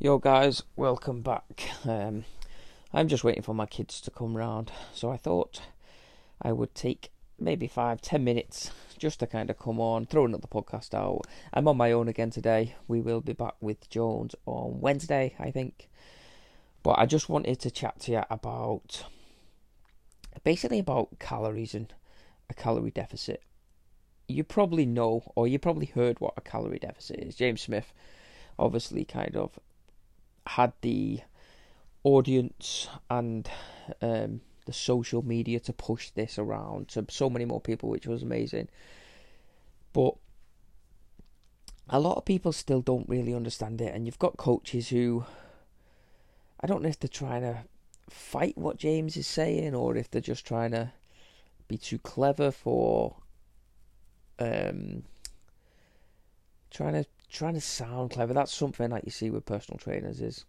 Yo, guys, welcome back. Um, I'm just waiting for my kids to come round, so I thought I would take maybe five, ten minutes just to kind of come on, throw another podcast out. I'm on my own again today. We will be back with Jones on Wednesday, I think. But I just wanted to chat to you about basically about calories and a calorie deficit. You probably know, or you probably heard what a calorie deficit is. James Smith obviously kind of had the audience and um, the social media to push this around to so many more people, which was amazing. But a lot of people still don't really understand it, and you've got coaches who I don't know if they're trying to fight what James is saying or if they're just trying to be too clever for um trying to trying to sound clever. That's something that you see with personal trainers is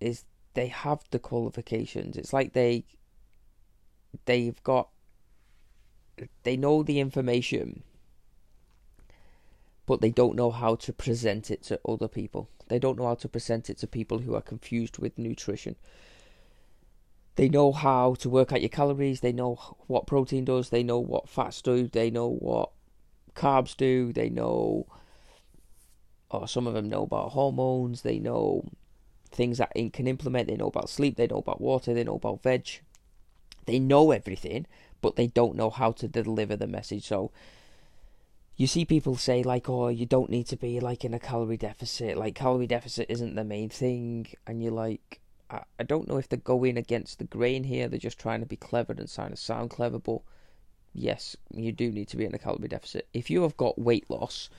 is they have the qualifications. It's like they they've got they know the information but they don't know how to present it to other people. They don't know how to present it to people who are confused with nutrition. They know how to work out your calories, they know what protein does, they know what fats do, they know what carbs do, they know or some of them know about hormones, they know things that can implement, they know about sleep, they know about water, they know about veg. They know everything, but they don't know how to deliver the message. So you see people say like, "Oh, you don't need to be like in a calorie deficit. Like calorie deficit isn't the main thing," and you're like, I, I don't know if they're going against the grain here. They're just trying to be clever and trying to sound clever, but yes, you do need to be in a calorie deficit. If you have got weight loss,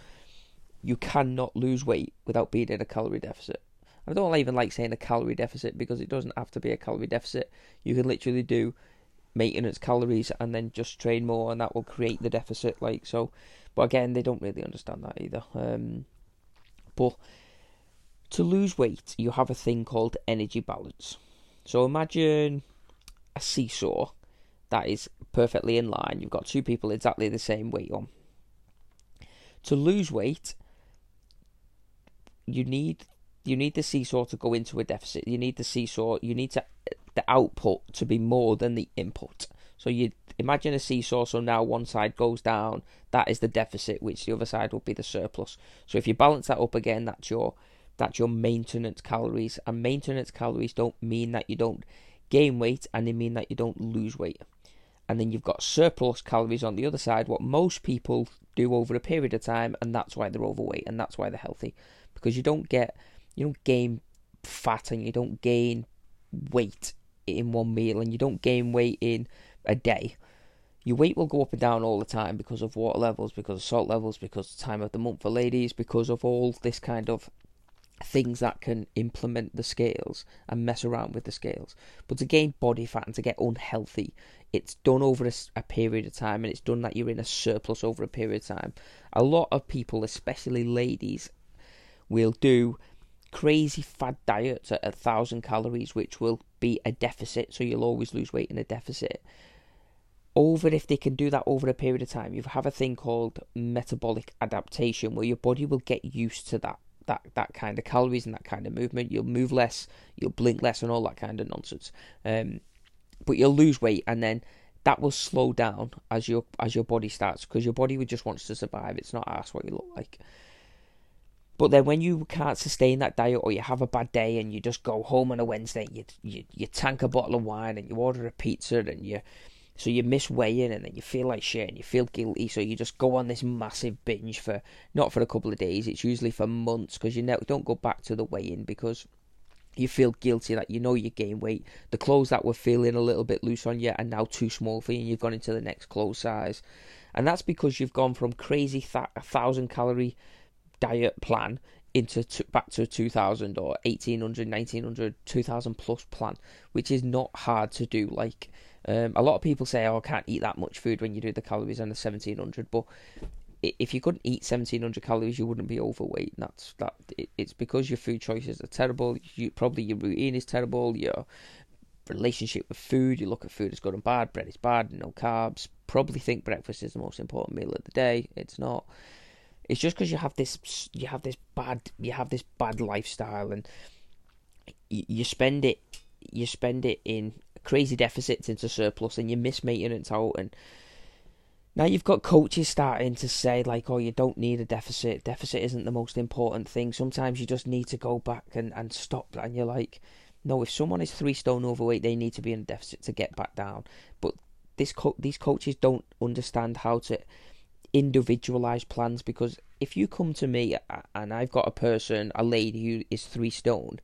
you cannot lose weight without being in a calorie deficit. I don't even like saying a calorie deficit because it doesn't have to be a calorie deficit. You can literally do maintenance calories and then just train more, and that will create the deficit. Like so, but again, they don't really understand that either. Um, but to lose weight, you have a thing called energy balance. So imagine a seesaw that is perfectly in line. You've got two people exactly the same weight on. To lose weight, you need you need the seesaw to go into a deficit. You need the seesaw. You need to the output to be more than the input. So you imagine a seesaw. So now one side goes down. That is the deficit, which the other side will be the surplus. So if you balance that up again, that's your that's your maintenance calories. And maintenance calories don't mean that you don't gain weight, and they mean that you don't lose weight. And then you've got surplus calories on the other side. What most people do over a period of time, and that's why they're overweight, and that's why they're healthy, because you don't get you don't gain fat and you don't gain weight in one meal and you don't gain weight in a day. Your weight will go up and down all the time because of water levels, because of salt levels, because of time of the month for ladies, because of all this kind of things that can implement the scales and mess around with the scales. But to gain body fat and to get unhealthy, it's done over a, a, period of time and it's done that you're in a surplus over a period of time. A lot of people, especially ladies, will do crazy fad diets at a thousand calories, which will be a deficit, so you'll always lose weight in a deficit. Over if they can do that over a period of time, you have a thing called metabolic adaptation where your body will get used to that that that kind of calories and that kind of movement. You'll move less, you'll blink less, and all that kind of nonsense. Um, but you'll lose weight, and then that will slow down as your as your body starts because your body just wants to survive. It's not asked what you look like. But then when you can't sustain that diet or you have a bad day and you just go home on a Wednesday, you you, you tank a bottle of wine and you order a pizza and you so you miss weighing and then you feel like shit and you feel guilty. So you just go on this massive binge for not for a couple of days it's usually for months because you don't go back to the weigh-in because you feel guilty that you know you gain weight. The clothes that were feeling a little bit loose on you are now too small for you and you've gone into the next clothes size. And that's because you've gone from crazy th- thousand calorie diet plan into back to 2000 or 1800 1900 2000 plus plan which is not hard to do. Like um, a lot of people say oh I can't eat that much food when you do the calories on the 1700 but if you couldn't eat 1700 calories you wouldn't be overweight. And that's that it's because your food choices are terrible. You probably your routine is terrible. Your relationship with food you look at food as good and bad bread is bad no carbs. Probably think breakfast is the most important meal of the day. It's not It's just because you have this you have this bad you have this bad lifestyle and you, you spend it you spend it in crazy deficits into surplus and you miss maintenance out and now you've got coaches starting to say like oh you don't need a deficit. Deficit isn't the most important thing. Sometimes you just need to go back and, and stop and you're like no if someone is three stone overweight they need to be in a deficit to get back down. But this co- these coaches don't understand how to individualized plans because if you come to me and I've got a person, a lady who is three stone,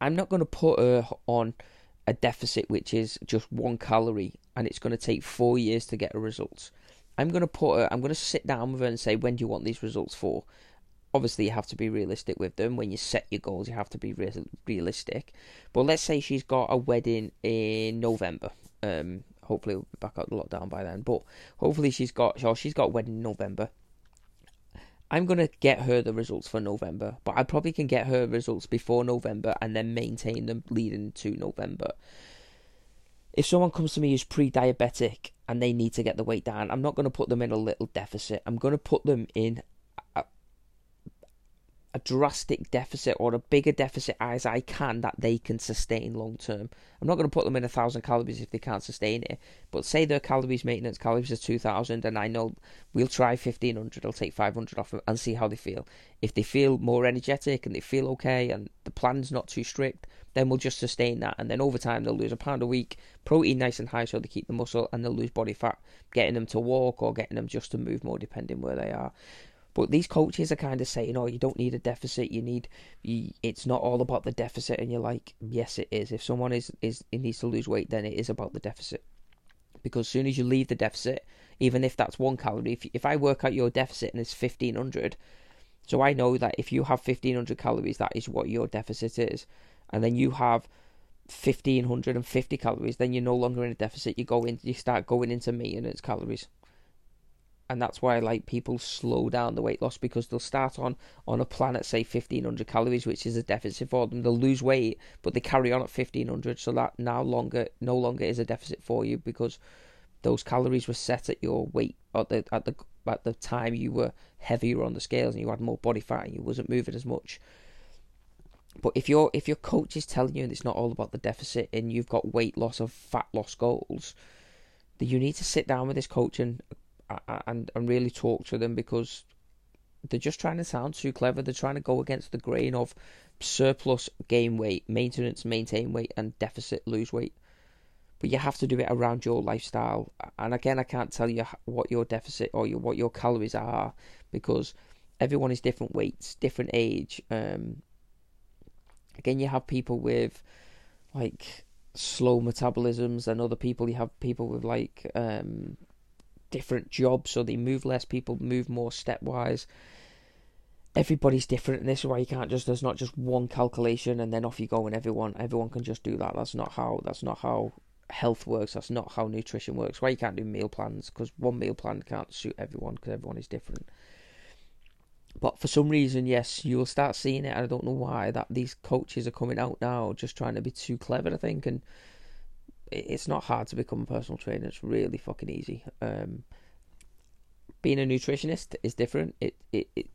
I'm not going to put her on a deficit which is just one calorie and it's going to take four years to get a results. I'm going to put her, I'm going to sit down with her and say, when do you want these results for? Obviously, you have to be realistic with them. When you set your goals, you have to be re- realistic. But let's say she's got a wedding in November. Um, hopefully, we'll be back out the lockdown by then. But hopefully, she's got, or she's got wedding in November. I'm to get her the results for November, but I probably can get her results before November and then maintain them leading to November. If someone comes to me who's pre diabetic and they need to get the weight down, I'm not to put them in a little deficit. I'm to put them in a drastic deficit or a bigger deficit as I can that they can sustain long term. I'm not going to put them in a thousand calories if they can't sustain it. But say their calories maintenance calories are two thousand, and I know we'll try fifteen hundred. I'll take five hundred off them and see how they feel. If they feel more energetic and they feel okay and the plan's not too strict, then we'll just sustain that. And then over time they'll lose a pound a week, protein nice and high so they keep the muscle, and they'll lose body fat, getting them to walk or getting them just to move more depending where they are. But these coaches are kind of saying, "Oh, you don't need a deficit. You need. You, it's not all about the deficit." And you're like, "Yes, it is. If someone is is needs to lose weight, then it is about the deficit." Because as soon as you leave the deficit, even if that's one calorie, if if I work out your deficit and it's fifteen hundred, so I know that if you have fifteen hundred calories, that is what your deficit is, and then you have 1550 calories then you're no longer in a deficit you go in you start going into maintenance calories and that's why like people slow down the weight loss because they'll start on on a plan at say 1500 calories which is a deficit for them. They'll lose weight but they carry on at 1500 so that now longer no longer is a deficit for you because those calories were set at your weight at the at the at the time you were heavier on the scales and you had more body fat and you wasn't moving as much. But if your if your coach is telling you it's not all about the deficit and you've got weight loss of fat loss goals, then you need to sit down with this coach and and and really talk to them because they're just trying to sound too clever. They're trying to go against the grain of surplus gain weight, maintenance maintain weight, and deficit lose weight. But you have to do it around your lifestyle. And again, I can't tell you what your deficit or your, what your calories are because everyone is different weights, different age. Um, again, you have people with like slow metabolisms, and other people you have people with like um, different jobs, so they move less. People move more stepwise. Everybody's different, and this is why you can't just. There's not just one calculation, and then off you go, and everyone everyone can just do that. That's not how. That's not how health works. That's not how nutrition works. Why you can't do meal plans because one meal plan can't suit everyone because everyone is different. But for some reason, yes, you'll start seeing it. I don't know why that these coaches are coming out now, just trying to be too clever. I think, and it's not hard to become a personal trainer. It's really fucking easy. Um, being a nutritionist is different. It it it,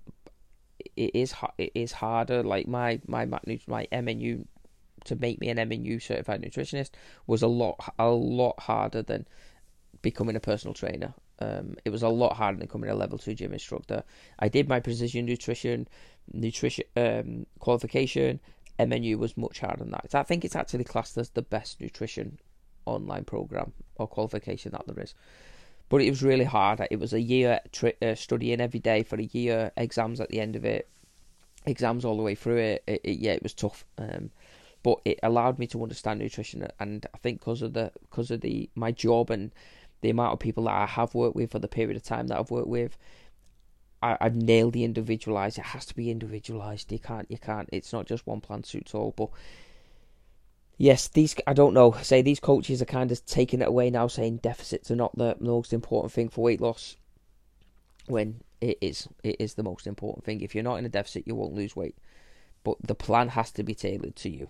it is it is harder. Like my my my MNU to make me an MNU certified nutritionist was a lot a lot harder than becoming a personal trainer. Um, it was a lot harder than becoming a level two gym instructor. I did my precision nutrition nutrition um, qualification. MNU was much harder than that. I think it's actually classed as the best nutrition online program or qualification that there is. But it was really hard. It was a year tri- uh, studying every day for a year, exams at the end of it, exams all the way through it. it, it yeah, it was tough. Um, but it allowed me to understand nutrition, and I think because of the because of the my job and the amount of people that I have worked with for the period of time that I've worked with, I, have nailed the individualized. It has to be individualized. You can't, you can't. It's not just one plan suits all. But yes, these I don't know. Say these coaches are kind of taking it away now, saying deficits are not the most important thing for weight loss. When it is, it is the most important thing. If you're not in a deficit, you won't lose weight. But the plan has to be tailored to you.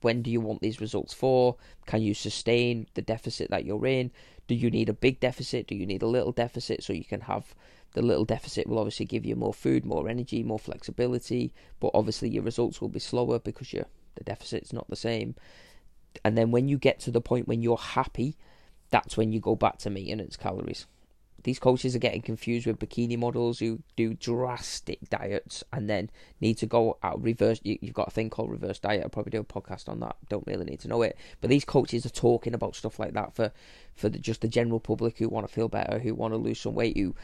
When do you want these results for? Can you sustain the deficit that you're in? Do you need a big deficit? Do you need a little deficit so you can have The little deficit will obviously give you more food, more energy, more flexibility, but obviously your results will be slower because your the deficit's not the same. And then when you get to the point when you're happy, that's when you go back to maintenance calories these coaches are getting confused with bikini models who do drastic diets and then need to go out reverse. You, have got a thing called reverse diet. I'll probably do a podcast on that. Don't really need to know it, but these coaches are talking about stuff like that for for the, just the general public who want to feel better, who want to lose some weight, who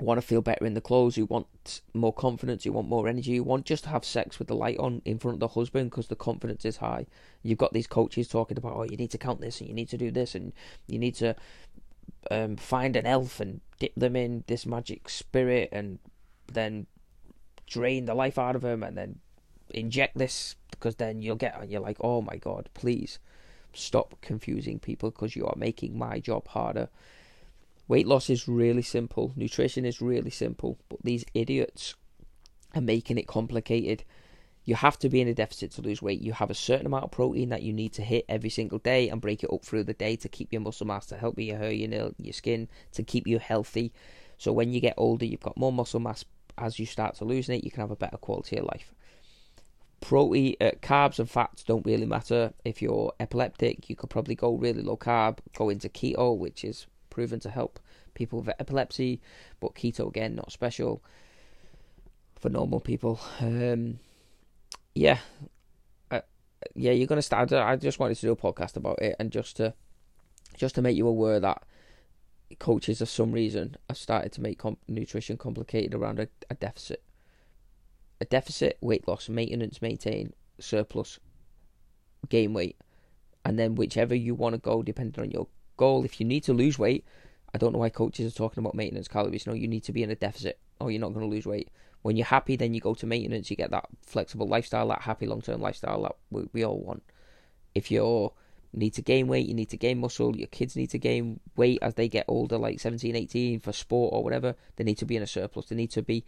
want to feel better in the clothes, who want more confidence, who want more energy, who want just to have sex with the light on in front of the husband because the confidence is high. You've got these coaches talking about, oh, you need to count this and you need to do this and you need to um, find an elf and dip them in this magic spirit and then drain the life out of them and then inject this because then you'll get and you're like oh my god please stop confusing people because you are making my job harder weight loss is really simple nutrition is really simple but these idiots are making it complicated you have to be in a deficit to lose weight. You have a certain amount of protein that you need to hit every single day and break it up through the day to keep your muscle mass, to help your hair, your nail, your skin, to keep you healthy. So when you get older, you've got more muscle mass. As you start to lose it, you can have a better quality of life. Protein, uh, carbs, and fats don't really matter. If you're epileptic, you could probably go really low carb, go into keto, which is proven to help people with epilepsy, but keto again not special for normal people. Um, yeah, uh, yeah, you're gonna start. I just wanted to do a podcast about it, and just to just to make you aware that coaches, for some reason, have started to make comp- nutrition complicated around a, a deficit. A deficit, weight loss, maintenance, maintain, surplus, gain weight, and then whichever you want to go, depending on your goal. If you need to lose weight, I don't know why coaches are talking about maintenance calories. No, you need to be in a deficit, or you're not going to lose weight. When you're happy, then you go to maintenance. You get that flexible lifestyle, that happy long term lifestyle that we, we all want. If you need to gain weight, you need to gain muscle. Your kids need to gain weight as they get older, like 17, 18, for sport or whatever. They need to be in a surplus. They need to be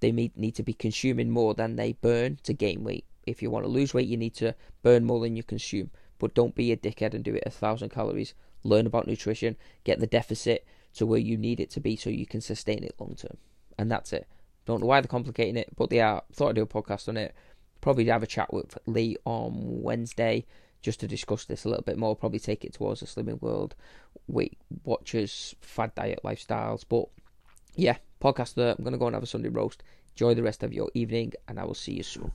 they need to be consuming more than they burn to gain weight. If you want to lose weight, you need to burn more than you consume. But don't be a dickhead and do it a thousand calories. Learn about nutrition, get the deficit to where you need it to be so you can sustain it long term. And that's it. Don't know why they're complicating it, but they are. Thought I'd do a podcast on it. Probably have a chat with Lee on Wednesday just to discuss this a little bit more. Probably take it towards the Slimming World, Weight Watchers, fad diet lifestyles. But yeah, podcast there. I'm going to go and have a Sunday roast. Enjoy the rest of your evening, and I will see you soon.